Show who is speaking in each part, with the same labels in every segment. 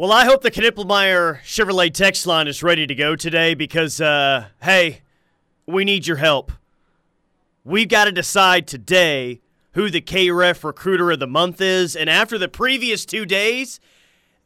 Speaker 1: Well, I hope the Knippelmeyer Chevrolet text line is ready to go today because, uh, hey, we need your help. We've got to decide today who the KREF Recruiter of the Month is. And after the previous two days,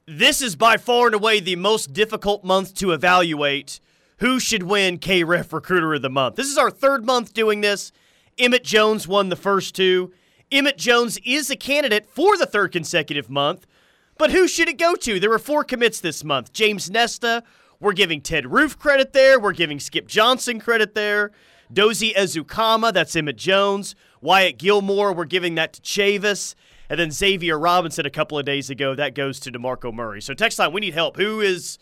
Speaker 1: this is by far and away the most difficult month to evaluate who should win KREF Recruiter of the Month. This is our third month doing this. Emmett Jones won the first two. Emmett Jones is a candidate for the third consecutive month. But who should it go to? There were four commits this month. James Nesta, we're giving Ted Roof credit there. We're giving Skip Johnson credit there. Dozie Ezukanma, that's Emmett Jones. Wyatt Gilmore, we're giving that to Chavis. And then Xavier Robinson a couple of days ago, that goes to DeMarco Murray. So text line, we need help. Who is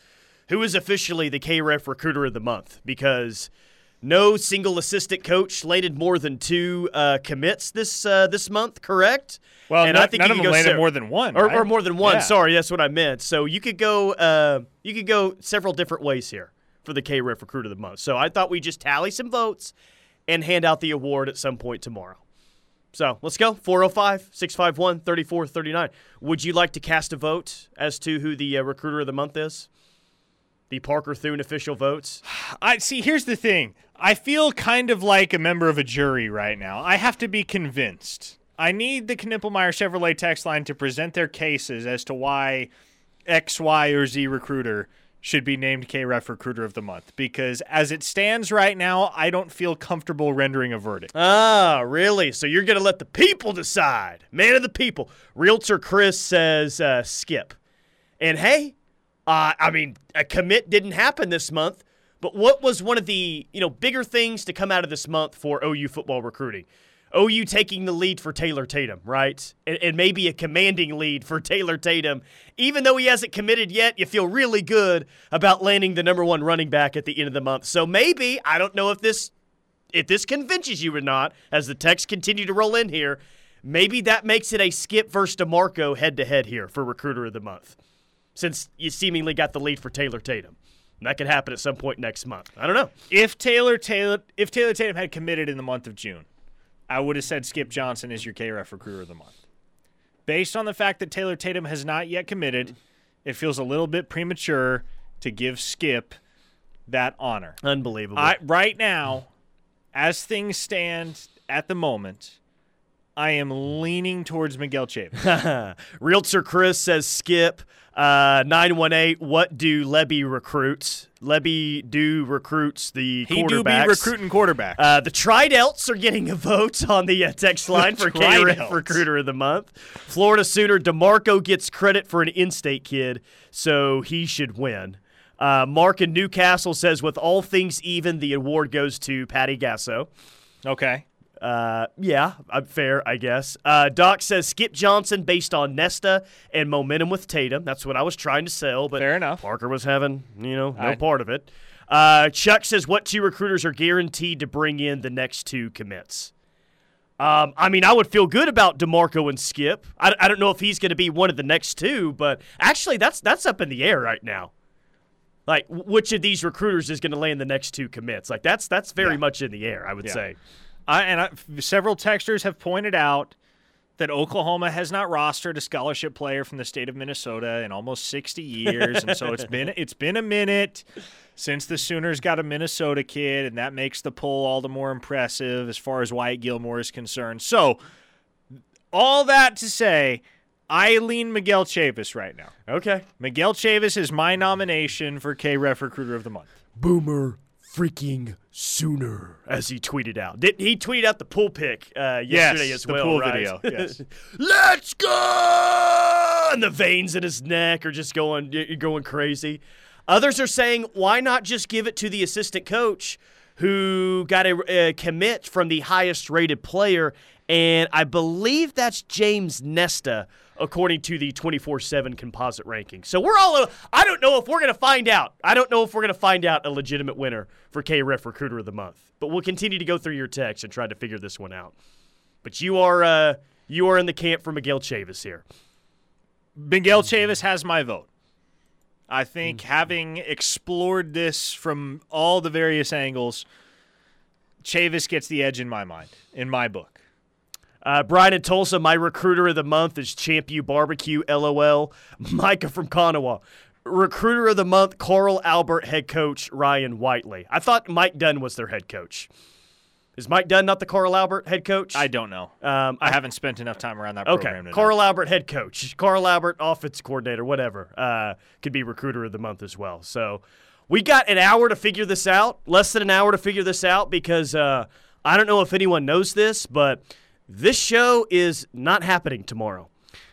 Speaker 1: who is officially the KREF recruiter of the month? Because – no single assistant coach landed more than two uh, commits this uh, this month, correct?
Speaker 2: Well, and no, I think none of them landed more than one,
Speaker 1: or,
Speaker 2: right?
Speaker 1: or more than one. Yeah. Sorry, that's what I meant. So you could go uh, you could go several different ways here for the KREF Recruit of the Month. So I thought we'd just tally some votes and hand out the award at some point tomorrow. So let's go 405 651 3439. Would you like to cast a vote as to who the uh, Recruiter of the Month is? The Parker Thune official votes?
Speaker 2: I see. Here's the thing I feel kind of like a member of a jury right now. I have to be convinced. I need the Knippelmeyer Chevrolet text line to present their cases as to why X, Y, or Z recruiter should be named KREF Recruiter of the Month because as it stands right now, I don't feel comfortable rendering a verdict.
Speaker 1: Ah, really? So you're going to let the people decide. Man of the people. Realtor Chris says uh, skip. And hey, uh, I mean, a commit didn't happen this month, but what was one of the you know bigger things to come out of this month for OU football recruiting? OU taking the lead for Taylor Tatum, right? And, and, maybe a commanding lead for Taylor Tatum. Even though he hasn't committed yet, you feel really good about landing the number one running back at the end of the month. So maybe, I don't know if this if this convinces you or not, as the texts continue to roll in here, maybe that makes it a skip versus DeMarco head to head here for recruiter of the month. Since you seemingly got the lead for Taylor Tatum. That could happen at some point next month. I don't know.
Speaker 2: If Taylor Taylor if Taylor Tatum had committed in the month of June, I would have said Skip Johnson is your KREF recruiter of the month. Based on the fact that Taylor Tatum has not yet committed, it feels a little bit premature to give Skip that honor.
Speaker 1: Unbelievable.
Speaker 2: I, right now, as things stand at the moment, I am leaning towards Miguel Chavis.
Speaker 1: Realtor Chris says Skip. Uh, 918, what do Lebby recruits? Lebby do recruits the
Speaker 2: he
Speaker 1: quarterbacks.
Speaker 2: do be recruiting quarterbacks.
Speaker 1: Uh, the Tridelts are getting a vote on the uh, text line for KREF Recruiter of the Month. Florida Sooner DeMarco gets credit for an in-state kid, so he should win. Uh, Mark in Newcastle says, with all things even, the award goes to Patty Gasso.
Speaker 2: Okay.
Speaker 1: Uh, yeah, I'm fair, I guess. Uh, Doc says Skip Johnson based on Nesta and momentum with Tatum. That's what I was trying to sell, but
Speaker 2: fair enough.
Speaker 1: Parker was having, you know, no part of it. Uh, Chuck says what two recruiters are guaranteed to bring in the next two commits? Um, I mean, I would feel good about Demarco and Skip. I, I don't know if he's going to be one of the next two, but actually, that's that's up in the air right now. Like, which of these recruiters is going to land the next two commits? Like, that's that's very yeah. much in the air. I would yeah. say.
Speaker 2: I, and I, several texters have pointed out that Oklahoma has not rostered a scholarship player from the state of Minnesota in almost 60 years, and so it's been it's been a minute since the Sooners got a Minnesota kid, and that makes the poll all the more impressive as far as Wyatt Gilmore is concerned. So, all that to say, I lean Miguel Chavis right now.
Speaker 1: Okay,
Speaker 2: Miguel Chavis is my nomination for K Ref Recruiter of the Month.
Speaker 1: Boomer freaking sooner, as he tweeted out. He tweeted out the pool pic uh, yesterday
Speaker 2: yes,
Speaker 1: as
Speaker 2: the
Speaker 1: well?
Speaker 2: Pool
Speaker 1: right?
Speaker 2: video. Yes.
Speaker 1: Let's go! And the veins in his neck are just going going crazy. Others are saying, why not just give it to the assistant coach who got a, a commit from the highest rated player? And I believe that's James Nesta according to the 24 7 composite ranking. So we're all, I don't know if we're going to find out. I don't know if we're going to find out a legitimate winner for KREF Recruiter of the Month. But we'll continue to go through your text and try to figure this one out. But you are, uh, you are in the camp for Miguel Chavis here.
Speaker 2: Miguel Chavis has my vote. I think mm-hmm. having explored this from all the various angles, Chavis gets the edge in my mind, in my book.
Speaker 1: Uh, Brian in Tulsa, my recruiter of the month is Champ U Barbecue, LOL. Micah from Konawa. Recruiter of the month, Carl Albert head coach Ryan Whiteley. I thought Mike Dunn was their head coach. Is Mike Dunn not the Carl Albert head coach?
Speaker 2: I don't know.
Speaker 1: Um,
Speaker 2: I haven't spent enough time around that
Speaker 1: Okay,
Speaker 2: program.
Speaker 1: Carl Albert head coach, Carl Albert offense coordinator, whatever. Uh, could be recruiter of the month as well. So we got an hour to figure this out, less than an hour to figure this out because uh, I don't know if anyone knows this, but this show is not happening tomorrow.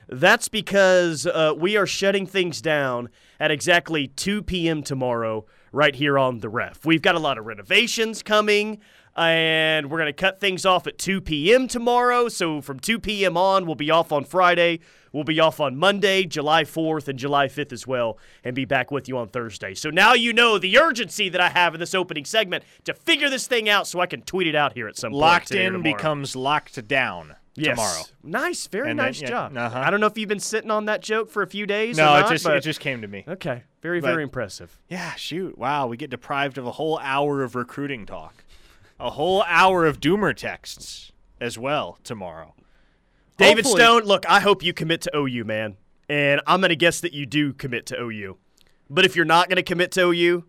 Speaker 1: That's because uh, we are shutting things down at exactly 2 p.m. tomorrow, right here on the ref. We've got a lot of renovations coming, and we're going to cut things off at 2 p.m. tomorrow. So from 2 p.m. on, we'll be off on Friday. We'll be off on Monday, July 4th, and July 5th as well, and be back with you on Thursday. So now you know the urgency that I have in this opening segment to figure this thing out so I can tweet it out here at some point.
Speaker 2: Locked in becomes locked down
Speaker 1: Yes.
Speaker 2: tomorrow.
Speaker 1: Nice, very
Speaker 2: And then-
Speaker 1: nice
Speaker 2: yeah,
Speaker 1: job.
Speaker 2: uh-huh.
Speaker 1: I don't know if you've been sitting on that joke for a few days. or
Speaker 2: No,
Speaker 1: not,
Speaker 2: it just it just came to me.
Speaker 1: okay. Very,
Speaker 2: but-
Speaker 1: very impressive.
Speaker 2: Yeah, shoot. Wow, we get deprived of a whole hour of recruiting talk. A whole hour of doomer texts as well tomorrow.
Speaker 1: David
Speaker 2: Hopefully-
Speaker 1: Stone, look, I hope you commit to OU, man. And I'm going to guess that you do commit to OU. But if you're not going to commit to OU,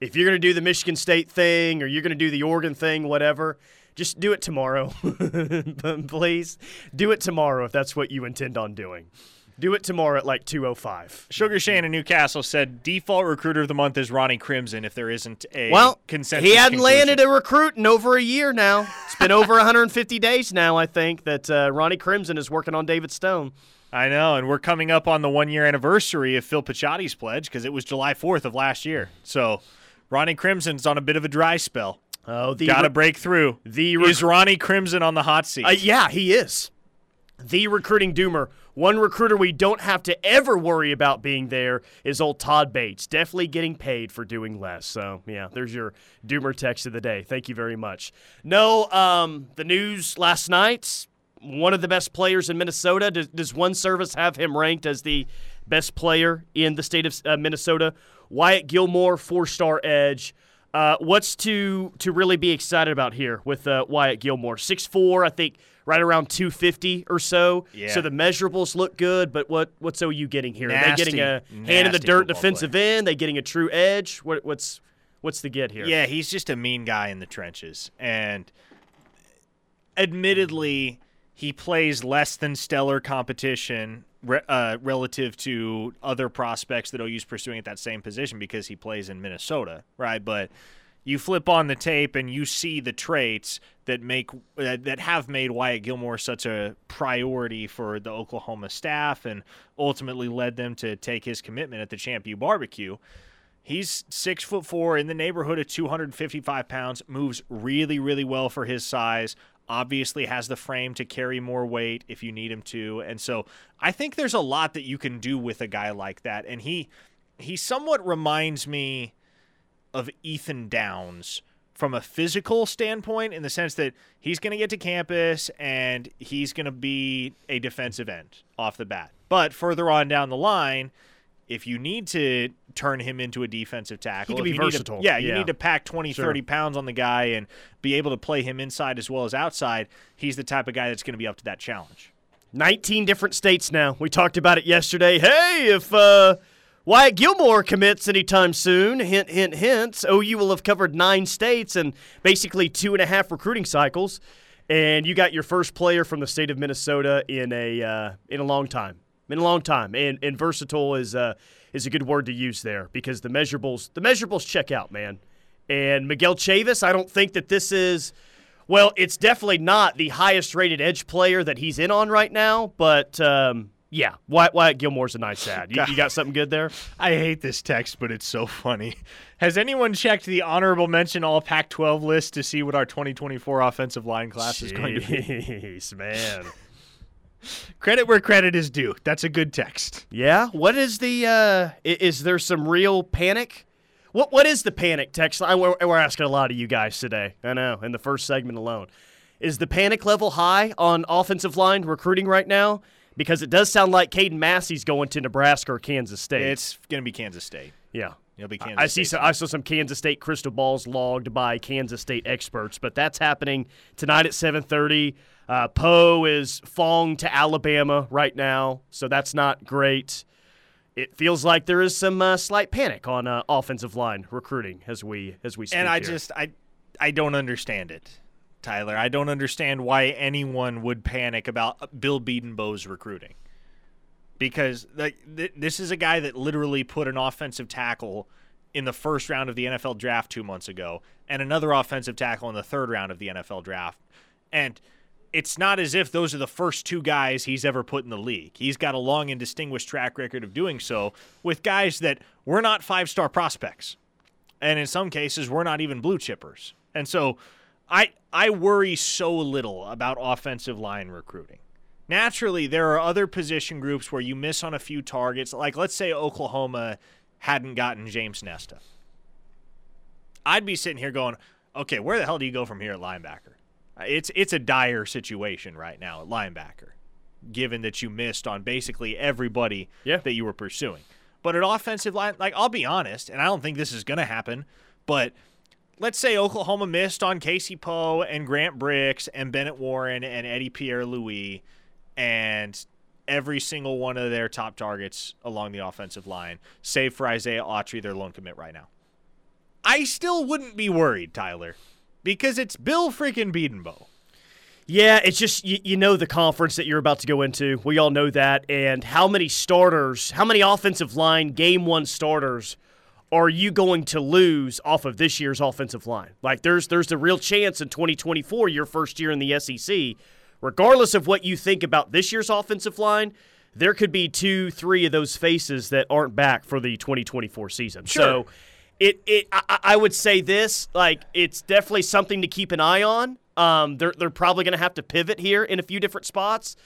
Speaker 1: if you're going to do the Michigan State thing or you're going to do the Oregon thing, whatever, just do it tomorrow. Please. Do it tomorrow if that's what you intend on doing. Do it tomorrow at like 205.
Speaker 2: Sugar Shane in Newcastle said default recruiter of the month is Ronnie Crimson if there isn't a
Speaker 1: Well,
Speaker 2: consensus.
Speaker 1: he hadn't
Speaker 2: conclusion.
Speaker 1: landed a recruit in over a year now. It's been over 150 days now, I think, that uh, Ronnie Crimson is working on David Stone.
Speaker 2: I know, and we're coming up on the one year anniversary of Phil Picciotti's pledge because it was July 4th of last year. So Ronnie Crimson's on a bit of a dry spell.
Speaker 1: Oh, the
Speaker 2: Got to
Speaker 1: re-
Speaker 2: break through.
Speaker 1: the rec-
Speaker 2: is Ronnie Crimson on the hot seat?
Speaker 1: Uh, yeah, he is. The recruiting doomer. One recruiter we don't have to ever worry about being there is old Todd Bates. Definitely getting paid for doing less. So, yeah, there's your doomer text of the day. Thank you very much. No, um, the news last night, one of the best players in Minnesota. Does, does one service have him ranked as the best player in the state of uh, Minnesota? Wyatt Gilmore, four star edge. Uh, what's to to really be excited about here with uh, Wyatt Gilmore? 6'4", I think right around 250 or so.
Speaker 2: Yeah.
Speaker 1: So the measurables look good, but what what's OU getting here? Are they getting a hand in the dirt defensive end? They getting a true edge? What, what's what's the get here?
Speaker 2: Yeah, he's just a mean guy in the trenches. And admittedly, he plays less than stellar competition uh, relative to other prospects that OU's pursuing at that same position because he plays in Minnesota, right? But you flip on the tape and you see the traits that make that have made Wyatt Gilmore such a priority for the Oklahoma staff and ultimately led them to take his commitment at the Champ U barbecue. He's six foot four in the neighborhood of 255 pounds, moves really, really well for his size. Obviously, has the frame to carry more weight if you need him to. And so I think there's a lot that you can do with a guy like that. And he he somewhat reminds me of Ethan Downs from a physical standpoint in the sense that he's going to get to campus and he's going to be a defensive end off the bat. But further on down the line, if you need to turn him into a defensive tackle,
Speaker 1: can
Speaker 2: if
Speaker 1: be
Speaker 2: need to-
Speaker 1: versatile.
Speaker 2: yeah, you
Speaker 1: Yeah.
Speaker 2: need to pack 20,
Speaker 1: Sure.
Speaker 2: 30 pounds on the guy and be able to play him inside as well as outside. He's the type of guy that's going to be up to that challenge.
Speaker 1: 19 different states now. We talked about it yesterday. Hey, if uh, Wyatt Gilmore commits anytime soon, hint, hint, hint, OU will have covered nine states and basically two and a half recruiting cycles. And you got your first player from the state of Minnesota in a uh, in a long time. In a long time. And, and versatile is uh, is a good word to use there because the measurables the measurables check out, man. And Miguel Chavis, I don't think that this is well, it's definitely not the highest rated edge player that he's in on right now, but um, yeah, Wyatt, Wyatt Gilmore's a nice ad. You, you got something good there?
Speaker 2: I hate this text, but it's so funny. Has anyone checked the honorable mention all Pac 12 list to see what our 2024 offensive line class is going to be?
Speaker 1: Jeez, man.
Speaker 2: Credit where credit is due. That's a good text.
Speaker 1: Yeah, what is the? Uh, is there some real panic? What What is the panic text? I, we're, we're asking a lot of you guys today. I know in the first segment alone. Is the panic level high on offensive line recruiting right now? Because it does sound like Caden Massey's going to Nebraska or Kansas State.
Speaker 2: It's going to be Kansas State.
Speaker 1: Yeah.
Speaker 2: He'll be Kansas
Speaker 1: I see. Some, I saw some Kansas State crystal balls logged by Kansas State experts, but that's happening tonight at 7:30. Uh, Poe is Fong to Alabama right now, so that's not great. It feels like there is some uh, slight panic on uh, offensive line recruiting as we as we speak.
Speaker 2: and I
Speaker 1: here.
Speaker 2: just I I don't understand it, Tyler. I don't understand why anyone would panic about Bill Bedenbaugh's recruiting. Because like th- this is a guy that literally put an offensive tackle in the first round of the NFL draft 2 months ago and another offensive tackle in the third round of the NFL draft. And it's not as if those are the first two guys he's ever put in the league. He's got a long and distinguished track record of doing so with guys that were not five-star prospects and in some cases we're not even blue chippers. And so I I worry so little about offensive line recruiting. Naturally, there are other position groups where you miss on a few targets. Like let's say Oklahoma hadn't gotten James Nesta. I'd be sitting here going, "Okay, where the hell do you go from here at linebacker?" It's it's a dire situation right now at linebacker, given that you missed on basically everybody
Speaker 1: Yeah.
Speaker 2: that you were pursuing. But at offensive line, like I'll be honest, and I don't think this is going to happen, but let's say Oklahoma missed on Casey Poe and Grant Brix and Bennett Warren and Eddie Pierre Louis and every single one of their top targets along the offensive line, save for Isaiah Autry, their lone commit right now. I still wouldn't be worried, Tyler, because it's Bill freaking Bedenbaugh.
Speaker 1: Yeah, it's just you, you know the conference that you're about to go into. We all know that, and how many starters, how many offensive line game one starters are you going to lose off of this year's offensive line? Like there's there's a real chance in 2024, your first year in the SEC, regardless of what you think about this year's offensive line, there could be two, three of those faces that aren't back for the 2024 season. So it it I, I would say this like it's definitely something to keep an eye on. Um, they're they're probably going to have to pivot here in a few different spots,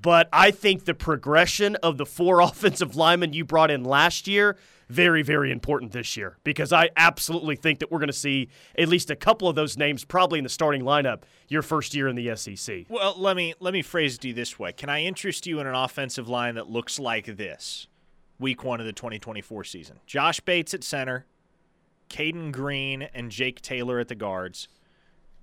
Speaker 1: but I think the progression of the four offensive linemen you brought in last year very very important this year because I absolutely think that we're going to see at least a couple of those names probably in the starting lineup your first year in the SEC.
Speaker 2: Well, let me let me phrase it to you this way. Can I interest you in an offensive line that looks like this? Week 1 of the 2024 season. Josh Bates at center, Cayden Green and Jake Taylor at the guards.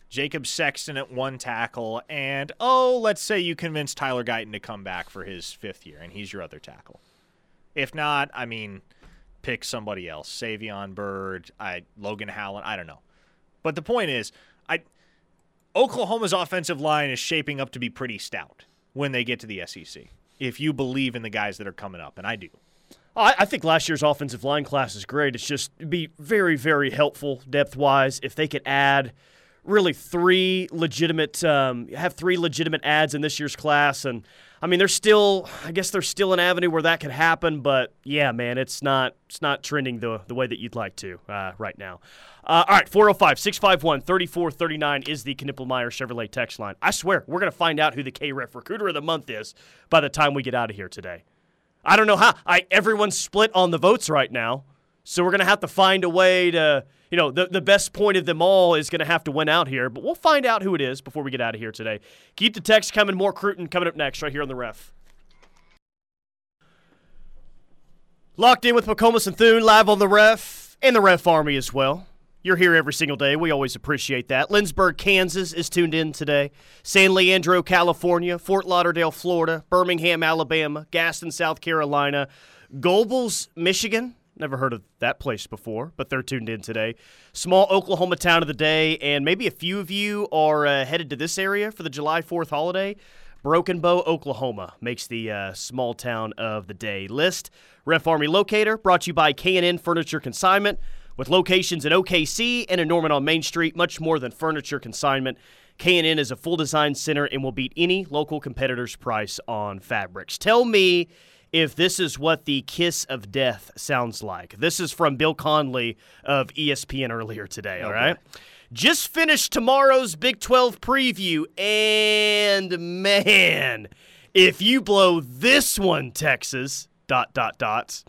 Speaker 2: Jacob Sexton at one tackle, and oh, let's say you convince Tyler Guyton to come back for his fifth year, and he's your other tackle. If not, I mean, pick somebody else. Savion Byrd, I Logan Howland, I don't know. But the point is, I Oklahoma's offensive line is shaping up to be pretty stout when they get to the SEC. If you believe in the guys that are coming up, and I do.
Speaker 1: I, I think last year's offensive line class is great. It's just be very, very helpful depth wise if they could add really three legitimate, um, have three legitimate ads in this year's class. And I mean, there's still, I guess there's still an avenue where that could happen. But yeah, man, it's not, it's not trending the the way that you'd like to uh, right now. Uh, all right, 405 651 3439 is the Knippelmeyer Chevrolet text line. I swear, we're going to find out who the KREF recruiter of the month is by the time we get out of here today. I don't know how. I everyone's split on the votes right now, so we're gonna have to find a way to, you know, the the best point of them all is gonna have to win out here. But we'll find out who it is before we get out of here today. Keep the text coming. More Cruton coming up next, right here on the Ref. Locked in with McComas and Thune live on the Ref and the Ref Army as well. You're here every single day. We always appreciate that. Lindsborg, Kansas is tuned in today. San Leandro, California. Fort Lauderdale, Florida. Birmingham, Alabama. Gaston, South Carolina. Gobles, Michigan. Never heard of that place before, but they're tuned in today. Small Oklahoma town of the day, and maybe a few of you are uh, headed to this area for the July 4th holiday. Broken Bow, Oklahoma makes the uh, small town of the day list. Ref Army Locator brought to you by K&N Furniture Consignment with locations in OKC and in Norman on Main Street. Much more than furniture consignment. K&N is a full design center and will beat any local competitor's price on fabrics. Tell me if this is what the kiss of death sounds like. This is from Bill Connolly of ESPN earlier today, all right? Just finished tomorrow's Big 12 preview, and man, if you blow this one, Texas, dot, dot, dots.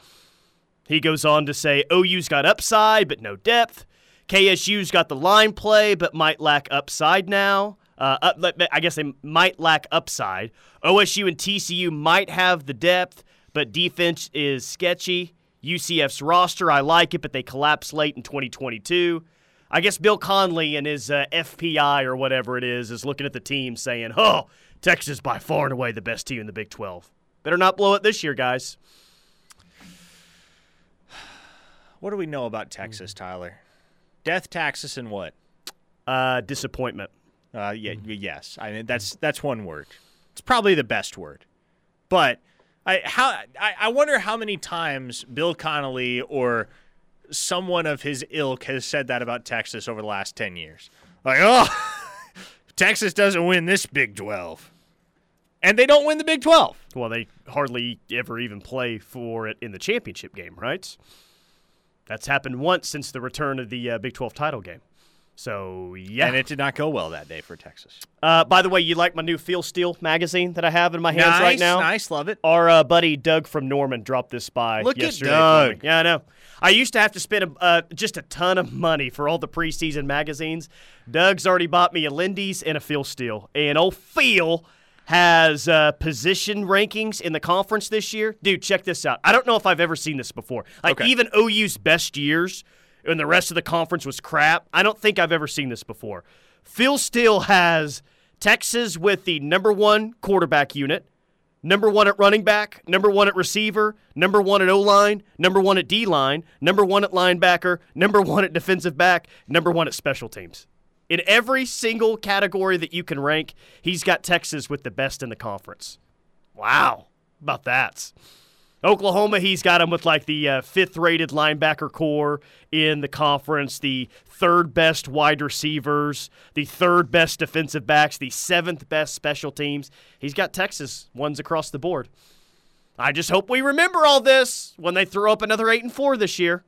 Speaker 1: He goes on to say OU's got upside, but no depth. KSU's got the line play, but might lack upside now. Uh, up, I guess they might lack upside. OSU and TCU might have the depth, but defense is sketchy. UCF's roster. I like it, but they collapsed late in 2022. I guess Bill Connolly and his uh, FPI or whatever it is is looking at the team saying, "Oh, Texas by far and away the best team in the Big 12. Better not blow it this year, guys."
Speaker 2: What do we know about Texas, Tyler? Death, taxes, and what?
Speaker 1: Uh, disappointment.
Speaker 2: Uh, yeah, yes. I mean that's that's one word. It's probably the best word. But I how I, I wonder how many times Bill Connolly or someone of his ilk has said that about Texas over the last ten years. Like, oh, Texas doesn't win this Big Twelve, and they don't win the Big Twelve.
Speaker 1: Well, they hardly ever even play for it in the championship game, right? That's happened once since the return of the uh, Big 12 title game. So, yeah.
Speaker 2: And it did not go well that day for Texas.
Speaker 1: Uh, by the way, you like my new Phil Steele magazine that I have in my hands
Speaker 2: nice,
Speaker 1: right now?
Speaker 2: Nice, love it.
Speaker 1: Our uh, buddy Doug from Norman dropped this by
Speaker 2: Look
Speaker 1: yesterday.
Speaker 2: at Doug.
Speaker 1: Yeah, I know. I used to have to spend a, uh, just a ton of money for all the preseason magazines. Doug's already bought me a Lindy's and a Phil Steele. And old Phil has uh, position rankings in the conference this year. Dude, check this out. I don't know if I've ever seen this before. Like,
Speaker 2: Okay.
Speaker 1: even OU's best years when the rest of the conference was crap, I don't think I've ever seen this before. Phil Steele has Texas with the number one quarterback unit, number one at running back, number one at receiver, number one at O line, number one at D line, number one at linebacker, number one at defensive back, number one at special teams. In every single category that you can rank, he's got Texas with the best in the conference. Wow. About that. Oklahoma, he's got him with like the uh, fifth rated linebacker core in the conference, the third best wide receivers, the third best defensive backs, the seventh best special teams. He's got Texas ones across the board. I just hope we remember all this when they throw up another 8 and 4 this year.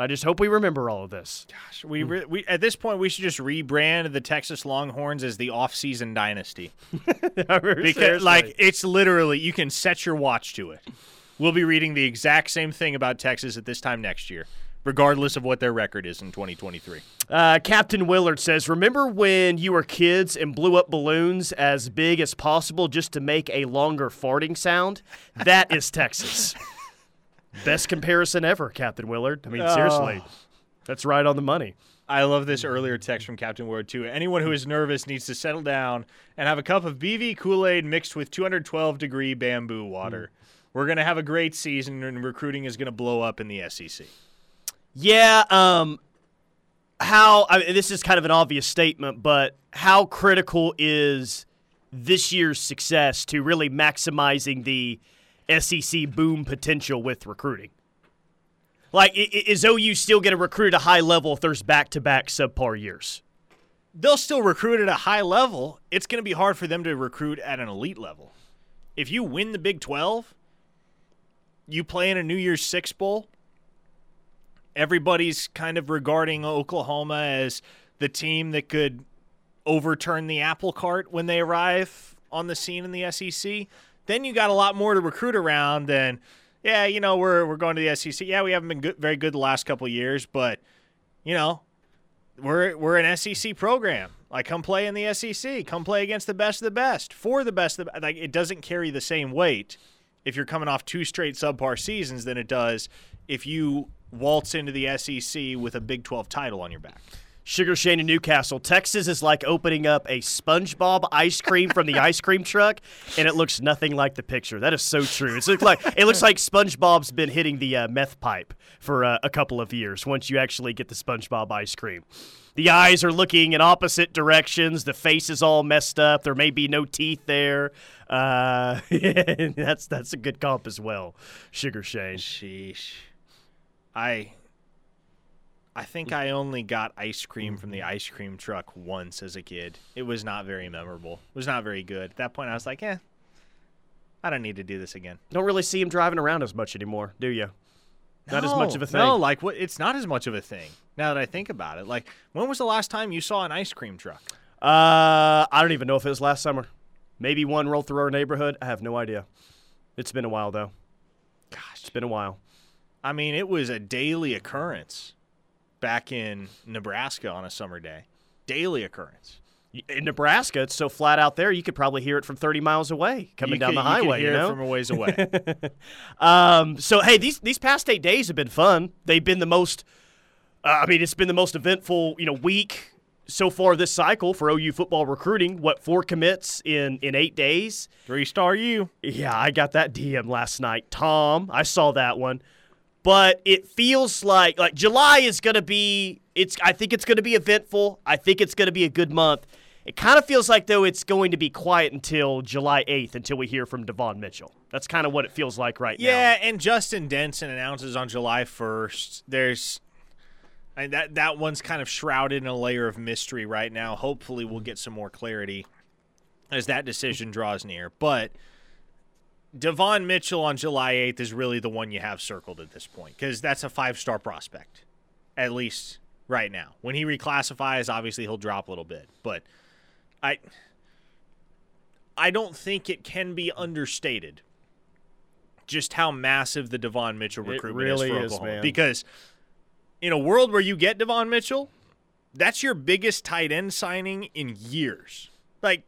Speaker 1: I just hope we remember all of this.
Speaker 2: Gosh, we, re- we at this point we should just rebrand the Texas Longhorns as the off-season dynasty because like it's literally you can set your watch to it. We'll be reading the exact same thing about Texas at this time next year, regardless of what their record is in 2023.
Speaker 1: Uh, Captain Willard says, Remember when you were kids and blew up balloons as big as possible just to make a longer farting sound? That is Texas. Best comparison ever, Captain Willard. I mean, seriously. That's right on the money.
Speaker 2: I love this earlier text from Captain Ward too. Anyone who is nervous needs to settle down and have a cup of BV Kool-Aid mixed with 212 degree bamboo water. We're gonna have a great season, and recruiting is gonna blow up in the SEC.
Speaker 1: Yeah, um, how I mean, this is kind of an obvious statement, but how critical is this year's success to really maximizing the SEC boom potential with recruiting? Like, is OU still going to recruit at a high level if there's back-to-back subpar years?
Speaker 2: They'll still recruit at a high level. It's gonna be hard for them to recruit at an elite level. If you win the Big 12, you play in a New Year's Six bowl. Everybody's kind of regarding Oklahoma as the team that could overturn the apple cart when they arrive on the scene in the SEC. Then you got a lot more to recruit around and yeah, you know, we're we're going to the SEC. Yeah, we haven't been good, very good the last couple years, but you know, we're we're an SEC program. Like, come play in the SEC. Come play against the best of the best for the best of the like. It doesn't carry the same weight if you're coming off two straight subpar seasons than it does if you waltz into the SEC with a Big 12 title on your back.
Speaker 1: Sugar Shane in Newcastle, Texas is like opening up a SpongeBob ice cream from the ice cream truck, and it looks nothing like the picture. That is so true. It's look like it looks like SpongeBob's been hitting the uh, meth pipe for uh, a couple of years. Once you actually get the SpongeBob ice cream, the eyes are looking in opposite directions. The face is all messed up. There may be no teeth there. Uh, yeah that's that's a good comp as well. Sugar Shane.
Speaker 2: Sheesh. I I think I only got ice cream from the ice cream truck once as a kid. It was not very memorable. It was not very good. At that point I was like, "Eh. I don't need to do this again."
Speaker 1: Don't really see him driving around as much anymore, do you? Not as much of a thing.
Speaker 2: No, like what it's not as much of a thing. Now that I think about it. Like when was the last time you saw an ice cream truck?
Speaker 1: Uh, I don't even know if it was last summer. Maybe one rolled through our neighborhood. I have no idea. It's been a while though.
Speaker 2: Gosh,
Speaker 1: It's been a while.
Speaker 2: I mean, it was a daily occurrence back in Nebraska on a summer day. Daily occurrence.
Speaker 1: in Nebraska, it's so flat out there, you could probably hear it from 30 miles away coming
Speaker 2: You
Speaker 1: down
Speaker 2: could-
Speaker 1: the highway.
Speaker 2: You, hear
Speaker 1: know?
Speaker 2: it from a ways away.
Speaker 1: Um, so hey, these these past eight days have been fun. They've been the most. Uh, I mean, it's been the most eventful, you know, week so far this cycle for OU football recruiting. What four commits in in eight days?
Speaker 2: Three star you.
Speaker 1: Yeah, I got that DM last night. Tom, I saw that one. But it feels like like July is going to be it's I think it's going to be eventful. I think it's going to be a good month. It kind of feels like though it's going to be quiet until July 8th until we hear from Devon Mitchell. That's kind of what it feels like right now.
Speaker 2: Yeah, and Justin Denson announces on July 1st. There's and that that one's kind of shrouded in a layer of mystery right now. Hopefully, we'll get some more clarity as that decision draws near. But Devon Mitchell on July 8th is really the one you have circled at this point because that's a five star prospect, at least right now. When he reclassifies, obviously he'll drop a little bit, but I. I don't think it can be understated just how massive the Devon Mitchell
Speaker 1: It
Speaker 2: recruitment
Speaker 1: really
Speaker 2: is for
Speaker 1: is,
Speaker 2: Oklahoma.
Speaker 1: man.
Speaker 2: Because in a world where you get Devon Mitchell, that's your biggest tight end signing in years. Like,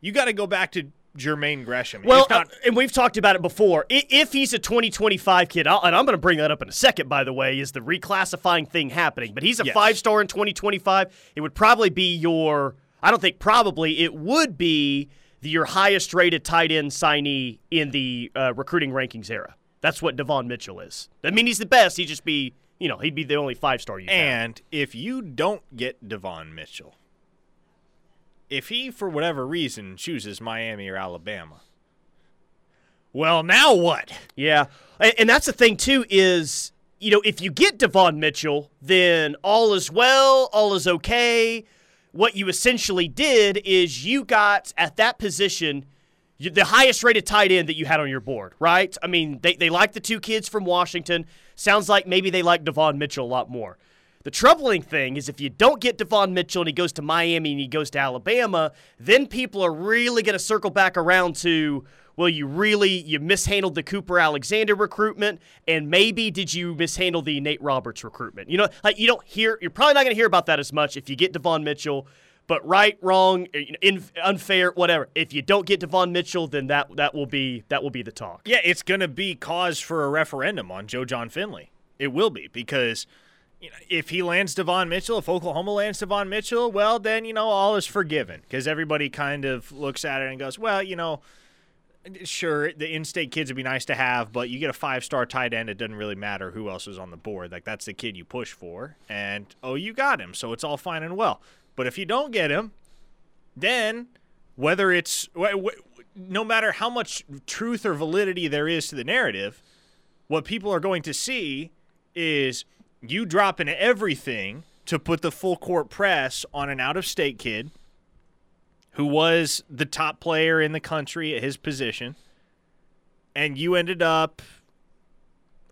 Speaker 2: you got to go back to Jermaine Gresham.
Speaker 1: Well,
Speaker 2: not,
Speaker 1: uh, and we've talked about it before. I- If he's a 2025 kid, I'll, and I'm going to bring that up in a second, by the way, is the reclassifying thing happening. But he's a
Speaker 2: Yes.
Speaker 1: five star in 2025. It would probably be your, I don't think probably, it would be the, your highest rated tight end signee in the uh, recruiting rankings era. That's what Devon Mitchell is. I mean, he's the best. He'd just be, you know, he'd be the only five star you have.
Speaker 2: and if you don't get Devon Mitchell, if he, for whatever reason, chooses Miami or Alabama, well, now what?
Speaker 1: Yeah, and, and that's the thing too is you know if you get Devon Mitchell, then all is well, all is okay. What you essentially did is you got at that position the highest rated tight end that you had on your board, right? I mean, they, they like the two kids from Washington. Sounds like maybe they like Devon Mitchell a lot more. The troubling thing is if you don't get Devon Mitchell and he goes to Miami and he goes to Alabama, then people are really going to circle back around to, well, you really you mishandled the Cooper Alexander recruitment, and maybe did you mishandle the Nate Roberts recruitment? You know, like you don't hear, you're probably not going to hear about that as much if you get Devon Mitchell. But right, wrong, uh, in, unfair, whatever. If you don't get Devon Mitchell, then that that will be that will be the talk.
Speaker 2: Yeah, it's going to be cause for a referendum on Joe Jon Finley. It will be because you know, if he lands Devon Mitchell, if Oklahoma lands Devon Mitchell, well, then you know all is forgiven because everybody kind of looks at it and goes, well, you know, sure, the in-state kids would be nice to have, but you get a five-star tight end, it doesn't really matter who else is on the board. Like that's the kid you push for, and oh, you got him, so it's all fine and well. But if you don't get him, then whether it's no matter how much truth or validity there is to the narrative, what people are going to see is you dropping everything to put the full court press on an out of state kid who was the top player in the country at his position, and you ended up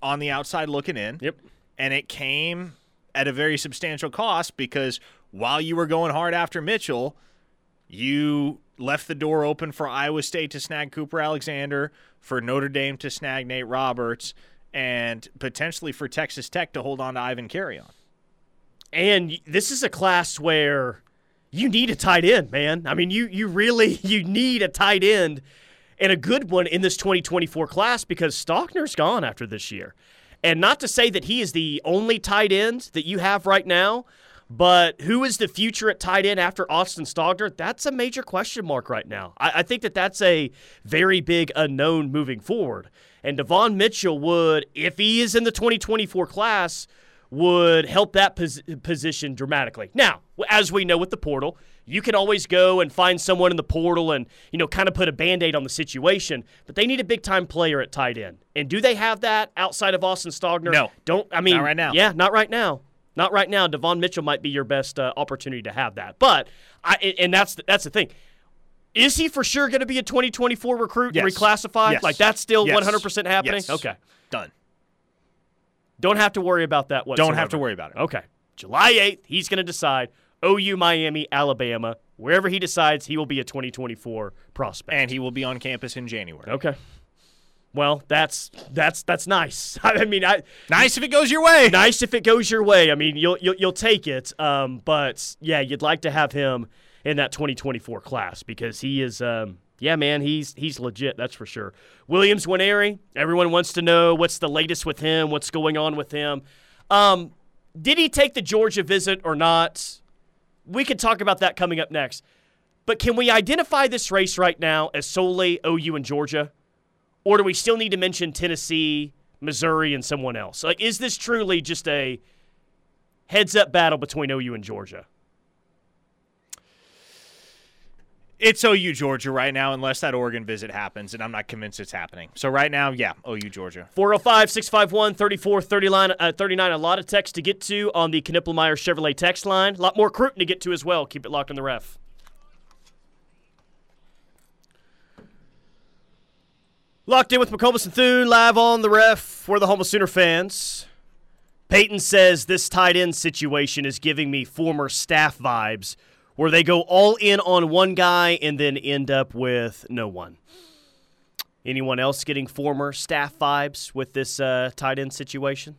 Speaker 2: on the outside looking in
Speaker 1: Yep.
Speaker 2: and it came at a very substantial cost because while you were going hard after Mitchell, you left the door open for Iowa State to snag Cooper Alexander, for Notre Dame to snag Nate Roberts, and potentially for Texas Tech to hold on to Ivan Carrion.
Speaker 1: And this is a class where you need a tight end, man. I mean, you you really you need a tight end and a good one in this 2024 class because Stogner's gone after this year. And not to say that he is the only tight end that you have right now, but who is the future at tight end after Austin Stogner? That's a major question mark right now. I, I think that that's a very big unknown moving forward. And Devon Mitchell would, if he is in the 2024 class, would help that pos- position dramatically. Now, as we know with the portal, you can always go and find someone in the portal and, you know, kind of put a band-aid on the situation, but they need a big-time player at tight end. And do they have that outside of Austin Stogner?
Speaker 2: No.
Speaker 1: Don't I mean
Speaker 2: Not right now.
Speaker 1: Yeah, not right now. Not right now. Devon Mitchell might be your best uh, opportunity to have that. But I and that's the, that's the thing. Is he for sure going to be a 2024 recruit
Speaker 2: Yes.
Speaker 1: reclassified?
Speaker 2: Yes.
Speaker 1: Like that's still
Speaker 2: Yes.
Speaker 1: 100% happening?
Speaker 2: Yes.
Speaker 1: Okay.
Speaker 2: Done.
Speaker 1: Don't have to worry about that whatsoever.
Speaker 2: Don't have to worry about it.
Speaker 1: Okay. July 8th, he's going to decide OU, Miami, Alabama. Wherever he decides, he will be a 2024 prospect.
Speaker 2: And he will be on campus in January.
Speaker 1: okay. Well, that's that's that's nice. I mean, I
Speaker 2: Nice if it goes your way.
Speaker 1: nice if it goes your way. I mean, you'll you'll, you'll take it. Um, but yeah, you'd like to have him in that 2024 class because he is. Um, yeah, man, he's he's legit. That's for sure. Williams Nwaneri. Everyone wants to know what's the latest with him. What's going on with him? Um, did he take the Georgia visit or not? We could talk about that coming up next. But can we identify this race right now as solely OU and Georgia? Or do we still need to mention Tennessee, Missouri, and someone else? Like, is this truly just a heads up battle between OU and Georgia?
Speaker 2: It's OU Georgia right now, unless that Oregon visit happens, and I'm not convinced it's happening. So right now, yeah, OU Georgia.
Speaker 1: 405 651 3439. Uh, a lot of text to get to on the Knippelmeyer Chevrolet text line. A lot more Cruton to get to as well. Keep it locked on the ref. Locked in with McComas and Thune, live on the ref for the Homo Sooner fans. Peyton says this tight end situation is giving me former staff vibes where they go all in on one guy and then end up with no one. Anyone else getting former staff vibes with this uh, tight end situation?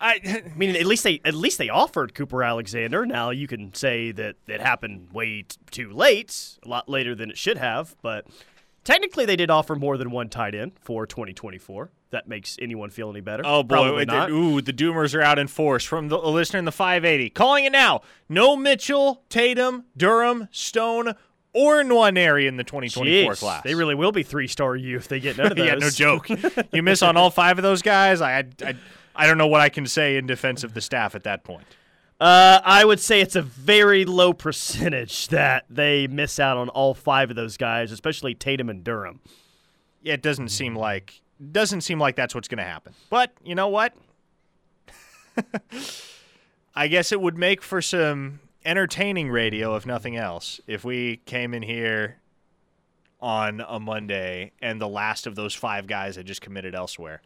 Speaker 1: I, I mean, at least they at least they offered Cooper Alexander. Now you can say that it happened way t- too late, a lot later than it should have, but Technically, they did offer more than one tight end for 2024. That makes anyone feel any better.
Speaker 2: Oh boy! Ooh, the Doomers are out in force from the listener in the 580. Calling it now. No Mitchell, Tatum, Durham, Stone, or Nwaneri in the 2024
Speaker 1: Jeez,
Speaker 2: class.
Speaker 1: They really will be three star you if they get none of those.
Speaker 2: yeah, no joke. you miss on all five of those guys. I, I, I don't know what I can say in defense of the staff at that point.
Speaker 1: Uh, I would say it's a very low percentage that they miss out on all five of those guys, especially Tatum and Durham.
Speaker 2: Yeah, it doesn't seem like doesn't seem like that's what's going to happen. But you know what? I guess it would make for some entertaining radio, if nothing else, if we came in here on a Monday and the last of those five guys had just committed elsewhere.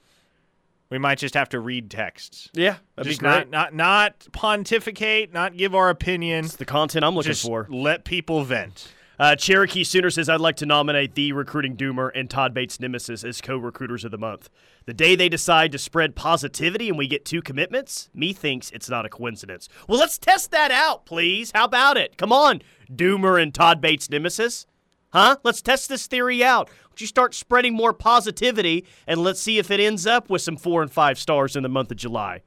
Speaker 2: We might just have to read texts.
Speaker 1: Yeah, that'd
Speaker 2: just
Speaker 1: be great.
Speaker 2: Not, not not pontificate, not give our opinion.
Speaker 1: It's the content I'm looking
Speaker 2: just
Speaker 1: for.
Speaker 2: Let people vent.
Speaker 1: Uh, Cherokee Sooner says, I'd like to nominate the recruiting doomer and Todd Bates Nemesis as co recruiters of the month. The day they decide to spread positivity and we get two commitments, me thinks it's not a coincidence. Well, let's test that out, please. How about it? Come on, Doomer and Todd Bates Nemesis. Huh? Let's test this theory out. You start spreading more positivity and let's see if it ends up with some four and five stars in the month of July?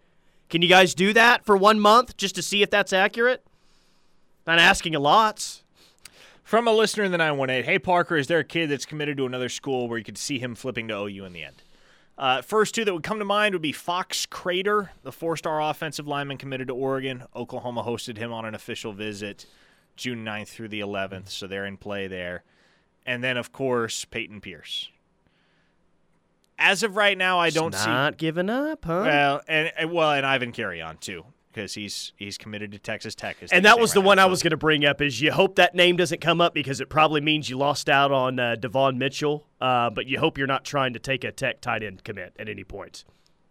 Speaker 1: Can you guys do that for one month just to see if that's accurate? Not asking a lot.
Speaker 2: From a listener in the 918, hey Parker, is there a kid that's committed to another school where you could see him flipping to OU in the end? Uh, first two that would come to mind would be Fox Crader, the four star offensive lineman committed to Oregon. Oklahoma hosted him on an official visit June 9th through the 11th, so they're in play there. And then, of course, Peyton Pierce. As of right now, I don't
Speaker 1: Just
Speaker 2: see
Speaker 1: not giving up, huh?
Speaker 2: well, and, and well, and Ivan Carrion too, because he's he's committed to Texas Tech.
Speaker 1: and that was the one I was going to bring up. Is you hope that name doesn't come up because it probably means you lost out on uh, Devon Mitchell, uh, but you hope you're not trying to take a Tech tight end commit at any point.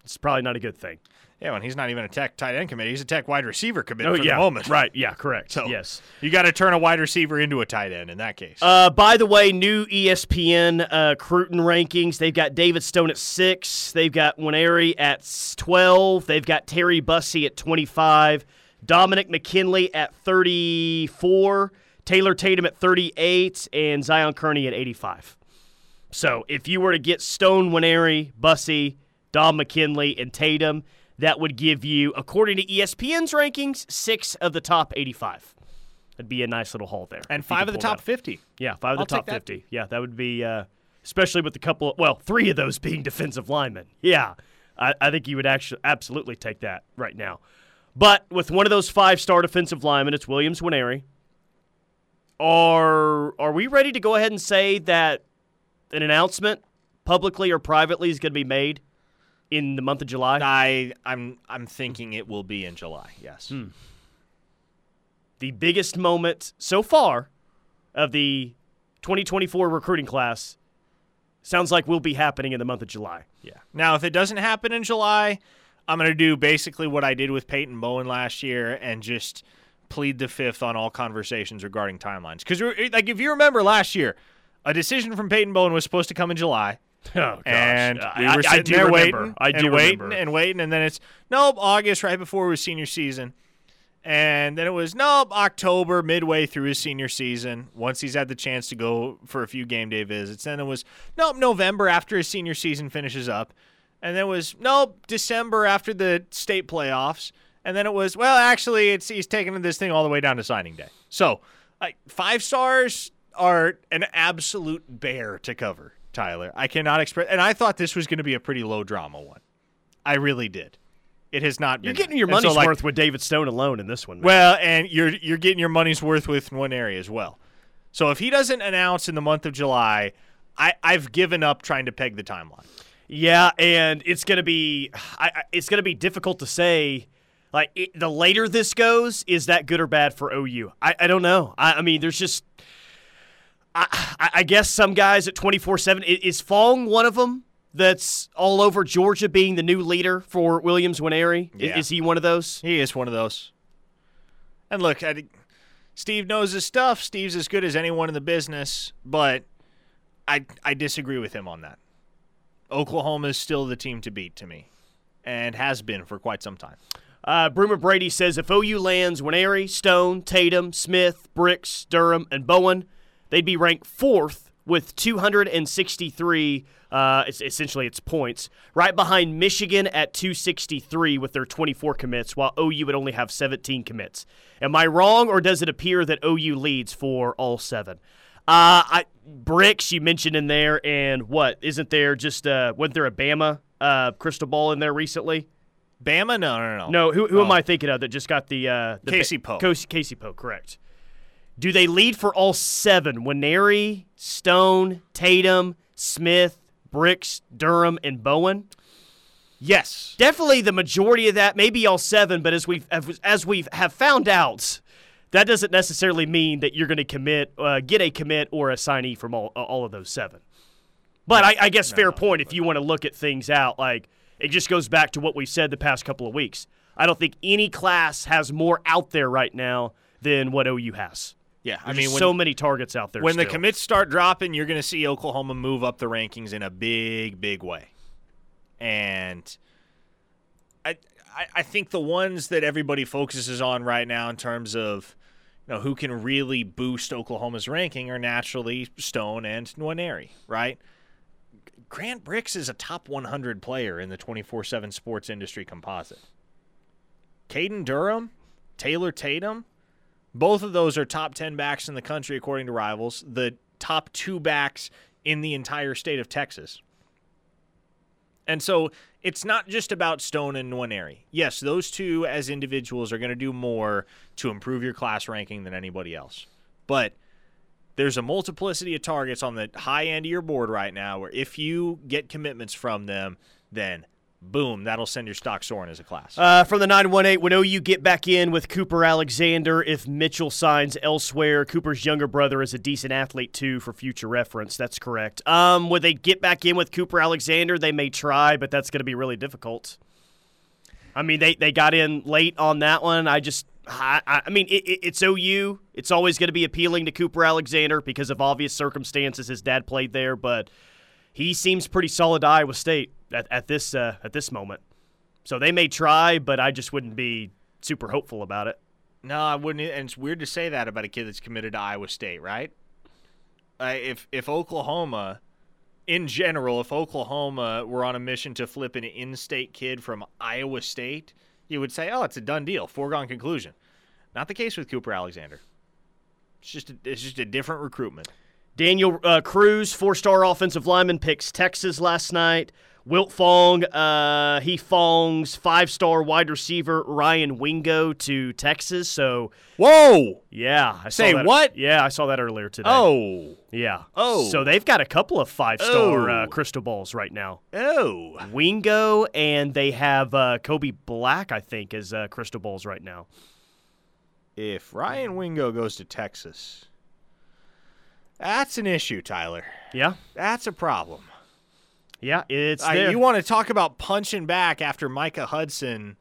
Speaker 1: It's probably not a good thing.
Speaker 2: Yeah, when he's not even a tech tight end committee, he's a tech wide receiver committee
Speaker 1: oh,
Speaker 2: for
Speaker 1: yeah.
Speaker 2: the moment.
Speaker 1: Right, yeah, correct.
Speaker 2: So
Speaker 1: yes.
Speaker 2: You got to turn a wide receiver into a tight end in that case.
Speaker 1: Uh, by the way, new ESPN uh, Cruton rankings. They've got David Stone at six. They've got Nwaneri at 12. They've got Terry Bussey at 25. Dominic McKinley at 34. Taylor Tatum at 38. And Zion Kearney at 85. So if you were to get Stone, Nwaneri, Bussey, Dom McKinley, and Tatum – that would give you, according to ESPN's rankings, six of the top 85. That'd be a nice little haul there.
Speaker 2: And five of the top 50.
Speaker 1: Yeah, five of the
Speaker 2: I'll
Speaker 1: top 50. Yeah, that would be, uh, especially with a couple, of, well, three of those being defensive linemen. Yeah, I, I think you would actually absolutely take that right now. But with one of those five star defensive linemen, it's Williams Nwaneri. Are, are we ready to go ahead and say that an announcement, publicly or privately, is going to be made in the month of July?
Speaker 2: I I'm I'm thinking it will be in July. Yes.
Speaker 1: Hmm. The biggest moment so far of the 2024 recruiting class sounds like will be happening in the month of July.
Speaker 2: Yeah. Now, if it doesn't happen in July, I'm going to do basically what I did with Peyton Bowen last year and just plead the fifth on all conversations regarding timelines. Because, like, if you remember last year, a decision from Peyton Bowen was supposed to come in July.
Speaker 1: Oh, gosh.
Speaker 2: And we were
Speaker 1: I,
Speaker 2: sitting
Speaker 1: I do
Speaker 2: there
Speaker 1: remember.
Speaker 2: waiting
Speaker 1: I do
Speaker 2: and waiting
Speaker 1: remember.
Speaker 2: and waiting, and then it's nope, August right before it was senior season. And then it was nope, October, midway through his senior season, once he's had the chance to go for a few game day visits. Then it was nope, November after his senior season finishes up. And then it was nope, December after the state playoffs. And then it was well, actually, it's he's taking this thing all the way down to signing day. So, like five stars are an absolute bear to cover, Tyler. I cannot express, and I thought this was going to be a pretty low drama one. I really did. It has not been.
Speaker 1: You're getting your
Speaker 2: And so,
Speaker 1: money's
Speaker 2: like,
Speaker 1: worth with David Stone alone in this one. man.
Speaker 2: well, and you're you're getting your money's worth with Nwaneri as well. So if he doesn't announce in the month of July, I, I've given up trying to peg the timeline.
Speaker 1: Yeah, and it's gonna be I, I- it's gonna be difficult to say. Like it, the later this goes, is that good or bad for OU? I, I don't know. I, I mean, there's just I, I- guess some guys at twenty four seven is Fong one of them that's all over Georgia being the new leader for Williams Nwaneri.
Speaker 2: Yeah.
Speaker 1: Is he one of those?
Speaker 2: He is one of those. And look, I, Steve knows his stuff. Steve's as good as anyone in the business, but I I disagree with him on that. Oklahoma is still the team to beat to me, and has been for quite some time.
Speaker 1: Uh, Broomer Brady says if OU lands Nwaneri, Stone, Tatum, Smith, Brix, Durham, and Bowen, they'd be ranked fourth with 263. Uh, it's, essentially, it's points right behind Michigan at 263 with their 24 commits, while OU would only have 17 commits. Am I wrong, or does it appear that OU leads for all seven? Uh, I, Brix you mentioned in there, and what isn't there? Just uh, wasn't there a Bama uh, crystal ball in there recently?
Speaker 2: Bama, no, no, no,
Speaker 1: No, who, who am
Speaker 2: Oh.
Speaker 1: I thinking of that just got the, uh, the
Speaker 2: Casey
Speaker 1: ba-
Speaker 2: Poe.
Speaker 1: Casey, Casey Poe, correct. Do they lead for all seven? Nwaneri, Stone, Tatum, Smith, Brix, Durham, and Bowen.
Speaker 2: Yes,
Speaker 1: Definitely the majority of that, maybe all seven. But as we've as- as we have found out, that doesn't necessarily mean that you're going to commit, uh, get a commit or a signee from all all of those seven. But I, I guess fair point if you want to look at things out. Like it just goes back to what we've said the past couple of weeks. I don't think any class has more out there right now than what OU has.
Speaker 2: Yeah. I
Speaker 1: There's
Speaker 2: mean, when,
Speaker 1: so many targets out there.
Speaker 2: when the commits start dropping, you're going to see Oklahoma move up the rankings in a big, big way. And I, I, I think the ones that everybody focuses on right now in terms of you know who can really boost Oklahoma's ranking are naturally Stone and Nwaneri, right? Grant Brix is a top 100 player in the 24/7 sports industry composite. Kaden Durham, Taylor Tatum, both of those are top 10 backs in the country, according to Rivals. The top two backs in the entire state of Texas. And so it's not just about Stone and Nwaneri. Yes, those two as individuals are going to do more to improve your class ranking than anybody else. But there's a multiplicity of targets on the high end of your board right now where if you get commitments from them, then boom, that'll send your stock soaring as a class.
Speaker 1: Uh, from the 918, when OU get back in with Cooper Alexander, if Mitchell signs elsewhere, Cooper's younger brother is a decent athlete too for future reference. That's correct. Um, would they get back in with Cooper Alexander? They may try, but that's going to be really difficult. I mean, they, they got in late on that one. I just, I, I mean, it, it, it's OU. It's always going to be appealing to Cooper Alexander because of obvious circumstances. His dad played there, but he seems pretty solid to Iowa State at, at this uh, at this moment. So they may try, but I just wouldn't be super hopeful about it.
Speaker 2: No, I wouldn't. And it's weird to say that about a kid that's committed to Iowa State, right? Uh, if if Oklahoma, in general, if Oklahoma were on a mission to flip an in-state kid from Iowa State, you would say, "Oh, it's a done deal, foregone conclusion." Not the case with Cooper Alexander. It's just a, it's just a different recruitment.
Speaker 1: Daniel uh, Cruz, four-star offensive lineman, picks Texas last night. Wiltfong, uh, he Fongs five-star wide receiver Ryan Wingo to Texas. So
Speaker 2: Whoa!
Speaker 1: yeah, I
Speaker 2: Say
Speaker 1: saw that,
Speaker 2: what?
Speaker 1: Yeah, I saw that earlier today.
Speaker 2: Oh!
Speaker 1: yeah.
Speaker 2: Oh.
Speaker 1: so they've got a couple of five-star uh,
Speaker 2: Oh.
Speaker 1: crystal balls right now.
Speaker 2: Oh!
Speaker 1: Wingo, and they have uh, Kobe Black, I think, as uh, crystal balls right now.
Speaker 2: If Ryan Wingo goes to Texas, that's an issue, Tyler.
Speaker 1: Yeah,
Speaker 2: That's a problem.
Speaker 1: yeah, it's
Speaker 2: Uh,
Speaker 1: there.
Speaker 2: you want to talk about punching back after Micah Hudson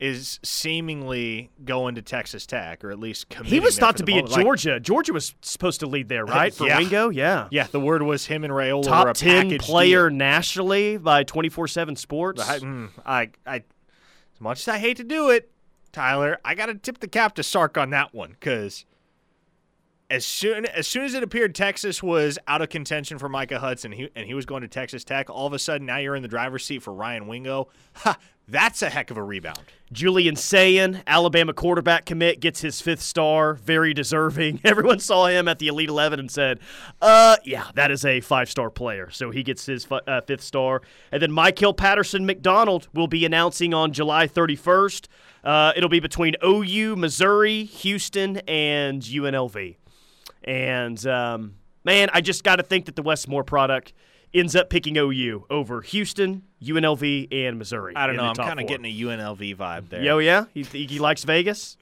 Speaker 2: is seemingly going to Texas Tech, or at least
Speaker 1: he was thought to be at
Speaker 2: moment. Like,
Speaker 1: Georgia. Georgia was supposed to lead there, right? For
Speaker 2: Yeah.
Speaker 1: Wingo, yeah.
Speaker 2: yeah, the word was him and Rayola were
Speaker 1: Top 10 player
Speaker 2: deal.
Speaker 1: nationally by 24 7 Sports.
Speaker 2: I, mm, I, I, as much as I hate to do it, Tyler, I got to tip the cap to Sark on that one because as soon as soon as it appeared Texas was out of contention for Micah Hudson, he, and he was going to Texas Tech, all of a sudden now you're in the driver's seat for Ryan Wingo. Ha, that's a heck of a rebound.
Speaker 1: Julian Sayin, Alabama quarterback commit, gets his fifth star. Very deserving. Everyone saw him at the Elite 11 and said, uh, yeah, that is a five star player. So he gets his uh, fifth star. And then Michael Patterson McDonald will be announcing on July 31st. Uh, it'll be between OU, Missouri, Houston, and UNLV. And um, man, I just got to think that the Westmoore product ends up picking OU over Houston, UNLV, and Missouri.
Speaker 2: I don't know. I'm kind of getting a UNLV vibe there.
Speaker 1: Yo, yeah, he, he likes Vegas.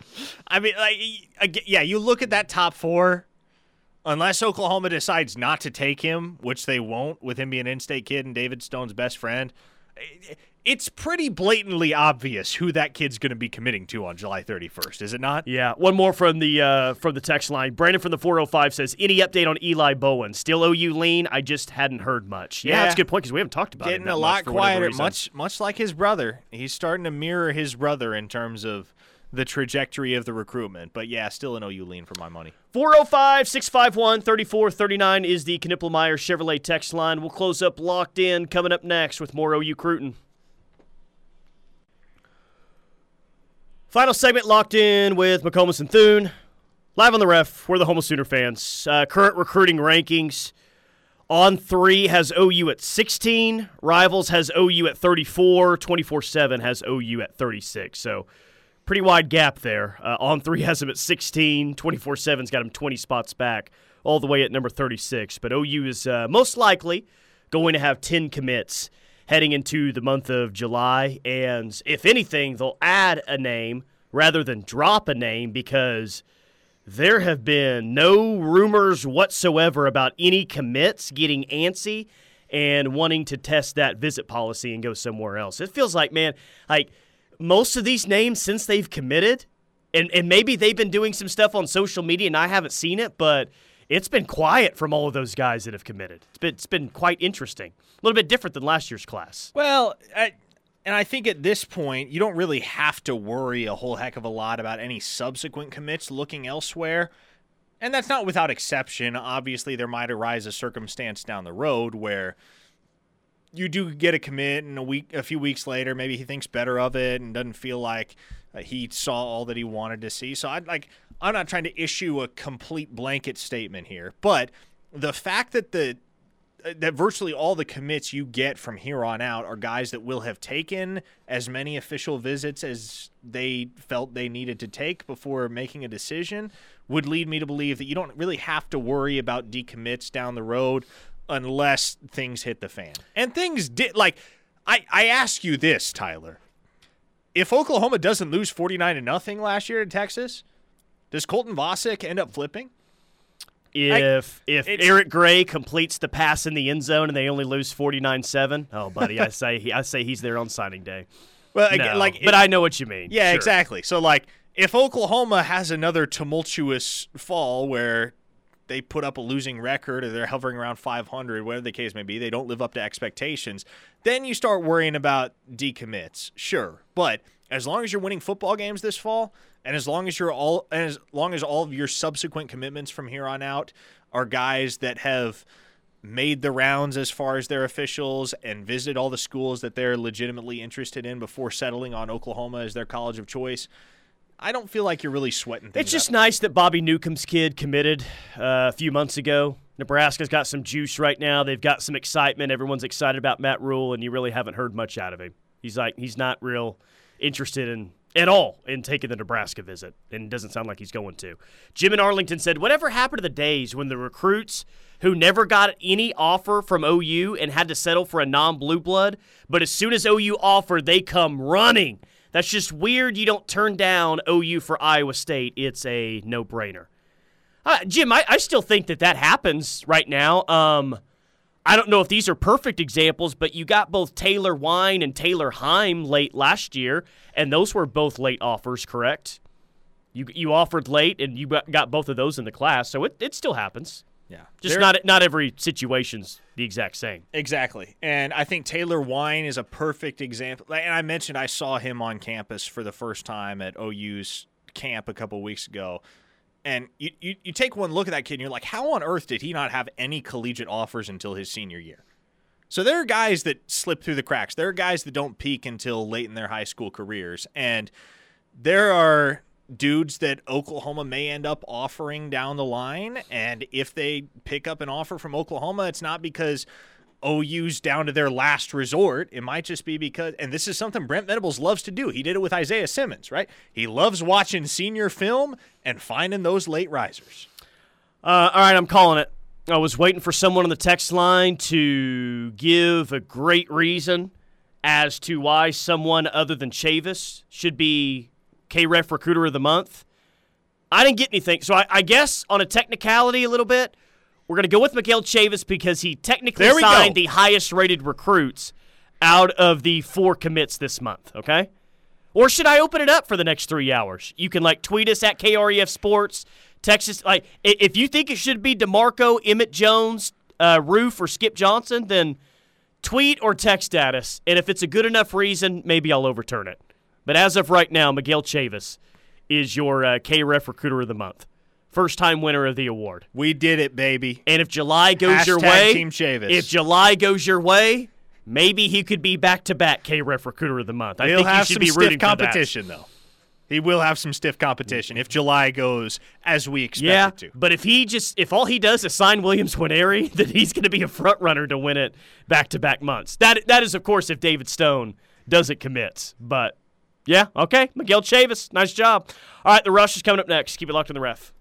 Speaker 2: I mean, like, yeah, you look at that top four. Unless Oklahoma decides not to take him, which they won't, with him being an in-state kid and David Stone's best friend, it's pretty blatantly obvious who that kid's going to be committing to on July 31st, is it not?
Speaker 1: Yeah. One more from the uh, from the text line. Brandon from the 405 says, "Any update on Eli Bowen? Still OU lean? I just hadn't heard much." Yeah, yeah. that's a good point because we haven't talked about it.
Speaker 2: getting
Speaker 1: a
Speaker 2: lot quieter. Much much like his brother, he's starting to mirror his brother in terms of the trajectory of the recruitment. But yeah, still an OU lean for my money.
Speaker 1: 405 651 3439 is the Knippelmeyer Chevrolet text line. We'll close up locked in coming up next with more OU Cruton. Final segment locked in with McComas and Thune. Live on the ref, we're the Homo Sooner fans. Uh, current recruiting rankings. On three has OU at 16. Rivals has OU at 34. 24 7 has OU at 36. So pretty wide gap there. Uh, on three has him at 16. 24 7's got him 20 spots back, all the way at number 36. But OU is uh, most likely going to have 10 commits heading into the month of July. And if anything, they'll add a name rather than drop a name because there have been no rumors whatsoever about any commits getting antsy and wanting to test that visit policy and go somewhere else. It feels like, man, like most of these names since they've committed, and, and maybe they've been doing some stuff on social media and I haven't seen it, but it's been quiet from all of those guys that have committed. It's been, it's been quite interesting little bit different than last year's class.
Speaker 2: Well, I, and I think at this point, you don't really have to worry a whole heck of a lot about any subsequent commits looking elsewhere. And that's not without exception. Obviously, there might arise a circumstance down the road where you do get a commit and a week a few weeks later maybe he thinks better of it and doesn't feel like uh, he saw all that he wanted to see. So I'd like I'm not trying to issue a complete blanket statement here, but the fact that the Uh, that virtually all the commits you get from here on out are guys that will have taken as many official visits as they felt they needed to take before making a decision would lead me to believe that you don't really have to worry about decommits down the road unless things hit the fan. And things did like I I ask you this, Tyler. If Oklahoma doesn't lose 49 to nothing last year in Texas, does Colton Vasek end up flipping?
Speaker 1: If I, if Eric Gray completes the pass in the end zone and they only lose 49-7, oh buddy, I say he, I say he's there on signing day. Well, no, like but it, I know what you mean.
Speaker 2: Yeah, sure. exactly. So like if Oklahoma has another tumultuous fall where they put up a losing record or they're hovering around 500, whatever the case may be, they don't live up to expectations, then you start worrying about decommits. Sure. But as long as you're winning football games this fall, and as long as you're all as long as all of your subsequent commitments from here on out are guys that have made the rounds as far as their officials and visited all the schools that they're legitimately interested in before settling on Oklahoma as their college of choice. I don't feel like you're really sweating
Speaker 1: It's just nice that Bobby Newcomb's kid committed uh, a few months ago. Nebraska's got some juice right now. They've got some excitement. Everyone's excited about Matt Rhule, and you really haven't heard much out of him. He's like he's not real interested in at all in taking the Nebraska visit, and it doesn't sound like he's going to. Jim in Arlington said, Whatever happened to the days when the recruits who never got any offer from OU and had to settle for a non blue blood, but as soon as OU offered, they come running? That's just weird. You don't turn down OU for Iowa State. It's a no brainer. Uh, Jim, I, I, still think that that happens right now. Um, I don't know if these are perfect examples, but you got both Taylor Wein and Taylor Heim late last year, and those were both late offers, correct? You you offered late, and you got both of those in the class, so it, it still happens.
Speaker 2: Yeah.
Speaker 1: Just not not every situation's the exact same.
Speaker 2: Exactly. And I think Taylor Wein is a perfect example. And I mentioned I saw him on campus for the first time at OU's camp a couple weeks ago. And you, you, you take one look at that kid and you're like, how on earth did he not have any collegiate offers until his senior year? So there are guys that slip through the cracks. There are guys that don't peak until late in their high school careers. And there are dudes that Oklahoma may end up offering down the line. And if they pick up an offer from Oklahoma, it's not because OU's down to their last resort. It might just be because, and this is something Brent Venables loves to do. He did it with Isaiah Simmons, right? He loves watching senior film and finding those late risers.
Speaker 1: Uh, all right, I'm calling it. I was waiting for someone on the text line to give a great reason as to why someone other than Chavis should be KREF Recruiter of the Month. I didn't get anything. So I, I guess on a technicality a little bit, we're going to go with Miguel Chavis because he technically signed
Speaker 2: go.
Speaker 1: the highest rated recruits out of the four commits this month, okay? Or should I open it up for the next three hours? You can like tweet us at KREF Sports, Texas. Like if you think it should be Demarco, Emmett Jones, uh, Roof, or Skip Johnson, then tweet or text at us. And if it's a good enough reason, maybe I'll overturn it. But as of right now, Miguel Chavis is your uh, KREF Recruiter of the Month, first time winner of the award.
Speaker 2: We did it, baby.
Speaker 1: And if July goes your way,
Speaker 2: Team Chavis.
Speaker 1: if July goes your way, maybe he could be back to back K Ref Recruiter of the Month. I think
Speaker 2: He'll
Speaker 1: think
Speaker 2: have
Speaker 1: should
Speaker 2: some
Speaker 1: be
Speaker 2: stiff
Speaker 1: rooting
Speaker 2: competition, though. He will have some stiff competition if July goes as we expect
Speaker 1: Yeah,
Speaker 2: it to.
Speaker 1: but if he just if all he does is sign Williams Nwaneri, then he's going to be a front runner to win it back to back months. That that is of course if David Stone doesn't commit. But yeah, okay, Miguel Chavis, nice job. All right, the rush is coming up next. Keep it locked on the ref.